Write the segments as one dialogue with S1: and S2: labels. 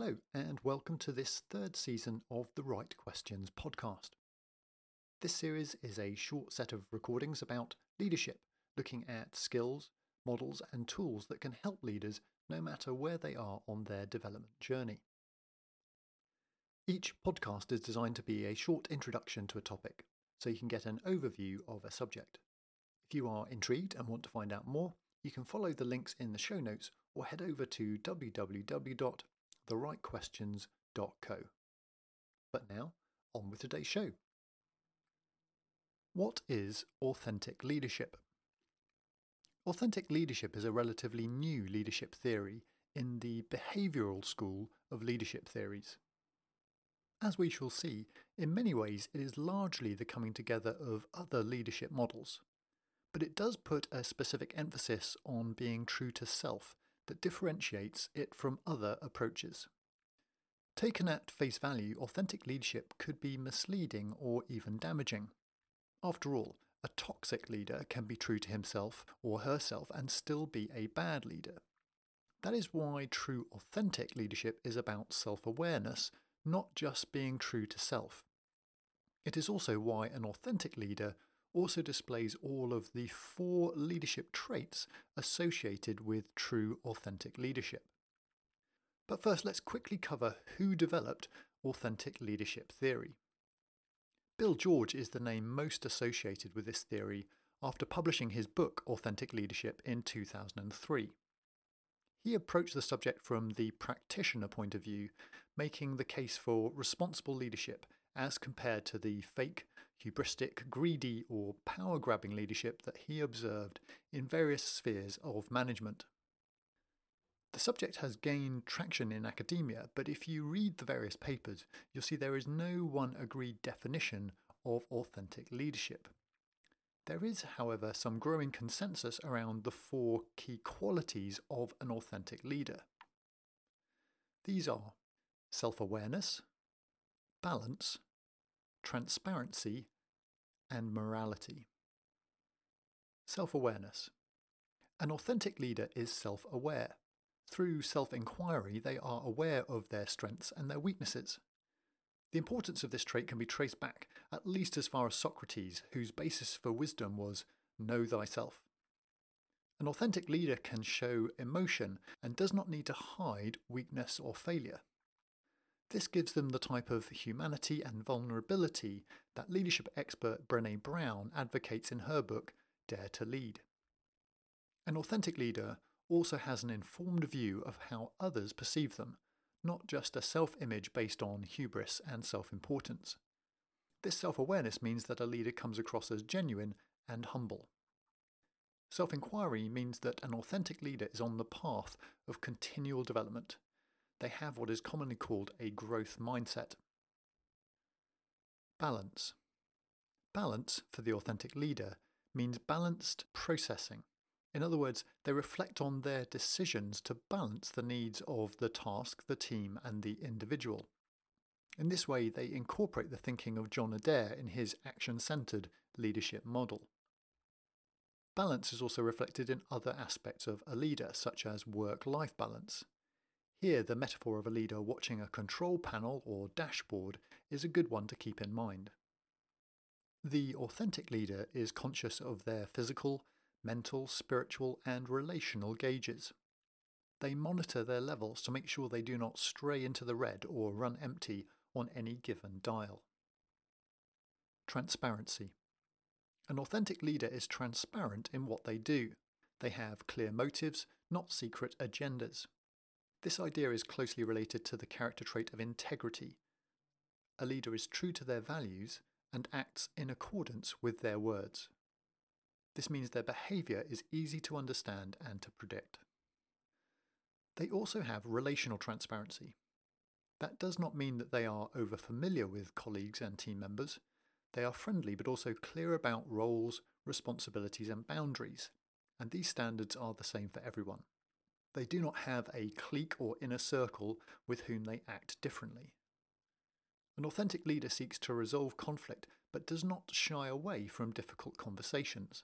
S1: Hello, and welcome to this third season of the Right Questions podcast. This series is a short set of recordings about leadership, looking at skills, models, and tools that can help leaders no matter where they are on their development journey. Each podcast is designed to be a short introduction to a topic, so you can get an overview of a subject. If you are intrigued and want to find out more, you can follow the links in the show notes or head over to www therightquestions.co. But now, on with today's show. What is authentic leadership? Authentic leadership is a relatively new leadership theory in the behavioural school of leadership theories. As we shall see, in many ways it is largely the coming together of other leadership models, but it does put a specific emphasis on being true to self that differentiates it from other approaches. Taken at face value, authentic leadership could be misleading or even damaging. After all, a toxic leader can be true to himself or herself and still be a bad leader. That is why true authentic leadership is about self awareness, not just being true to self. It is also why an authentic leader also displays all of the four leadership traits associated with true authentic leadership. But first, let's quickly cover who developed authentic leadership theory. Bill George is the name most associated with this theory after publishing his book Authentic Leadership in 2003. He approached the subject from the practitioner point of view, making the case for responsible leadership as compared to the fake, hubristic, greedy, or power grabbing leadership that he observed in various spheres of management. The subject has gained traction in academia, but if you read the various papers, you'll see there is no one agreed definition of authentic leadership. There is, however, some growing consensus around the four key qualities of an authentic leader. These are self awareness, balance, transparency, and morality. Self awareness. An authentic leader is self aware. Through self inquiry, they are aware of their strengths and their weaknesses. The importance of this trait can be traced back at least as far as Socrates, whose basis for wisdom was know thyself. An authentic leader can show emotion and does not need to hide weakness or failure. This gives them the type of humanity and vulnerability that leadership expert Brene Brown advocates in her book, Dare to Lead. An authentic leader also has an informed view of how others perceive them, not just a self image based on hubris and self importance. This self awareness means that a leader comes across as genuine and humble. Self inquiry means that an authentic leader is on the path of continual development they have what is commonly called a growth mindset. Balance. Balance, for the authentic leader, means balanced processing. In other words, they reflect on their decisions to balance the needs of the task, the team, and the individual. In this way, they incorporate the thinking of John Adair in his action centered leadership model. Balance is also reflected in other aspects of a leader, such as work life balance. Here, the metaphor of a leader watching a control panel or dashboard is a good one to keep in mind. The authentic leader is conscious of their physical, mental, spiritual, and relational gauges. They monitor their levels to make sure they do not stray into the red or run empty on any given dial. Transparency. An authentic leader is transparent in what they do. They have clear motives, not secret agendas. This idea is closely related to the character trait of integrity. A leader is true to their values and acts in accordance with their words. This means their behaviour is easy to understand and to predict. They also have relational transparency. That does not mean that they are over familiar with colleagues and team members. They are friendly but also clear about roles, responsibilities, and boundaries, and these standards are the same for everyone. They do not have a clique or inner circle with whom they act differently. An authentic leader seeks to resolve conflict but does not shy away from difficult conversations.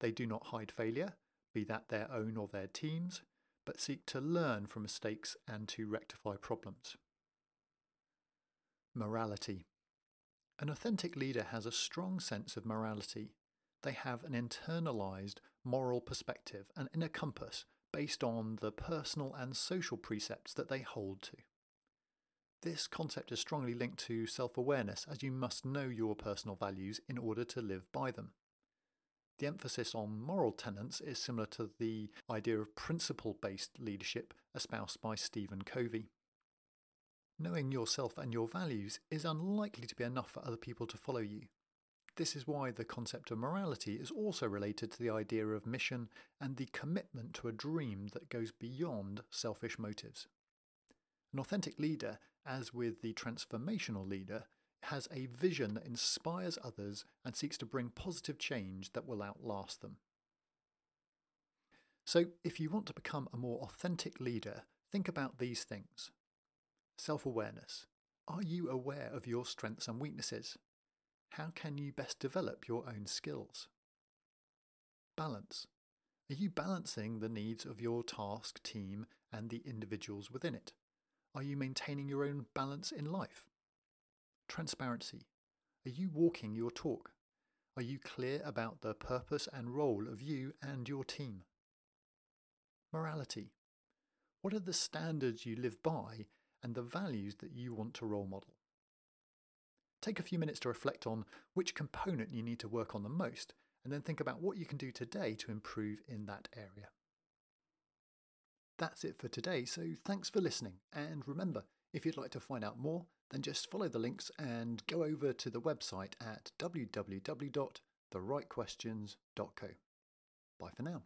S1: They do not hide failure, be that their own or their team's, but seek to learn from mistakes and to rectify problems. Morality. An authentic leader has a strong sense of morality. They have an internalized moral perspective and inner compass based on the personal and social precepts that they hold to. This concept is strongly linked to self awareness, as you must know your personal values in order to live by them. The emphasis on moral tenets is similar to the idea of principle based leadership espoused by Stephen Covey. Knowing yourself and your values is unlikely to be enough for other people to follow you. This is why the concept of morality is also related to the idea of mission and the commitment to a dream that goes beyond selfish motives. An authentic leader, as with the transformational leader, has a vision that inspires others and seeks to bring positive change that will outlast them. So, if you want to become a more authentic leader, think about these things. Self awareness. Are you aware of your strengths and weaknesses? How can you best develop your own skills? Balance. Are you balancing the needs of your task, team, and the individuals within it? Are you maintaining your own balance in life? Transparency. Are you walking your talk? Are you clear about the purpose and role of you and your team? Morality. What are the standards you live by and the values that you want to role model. Take a few minutes to reflect on which component you need to work on the most, and then think about what you can do today to improve in that area. That's it for today, so thanks for listening. And remember, if you'd like to find out more, then just follow the links and go over to the website at www.therightquestions.co. Bye for now.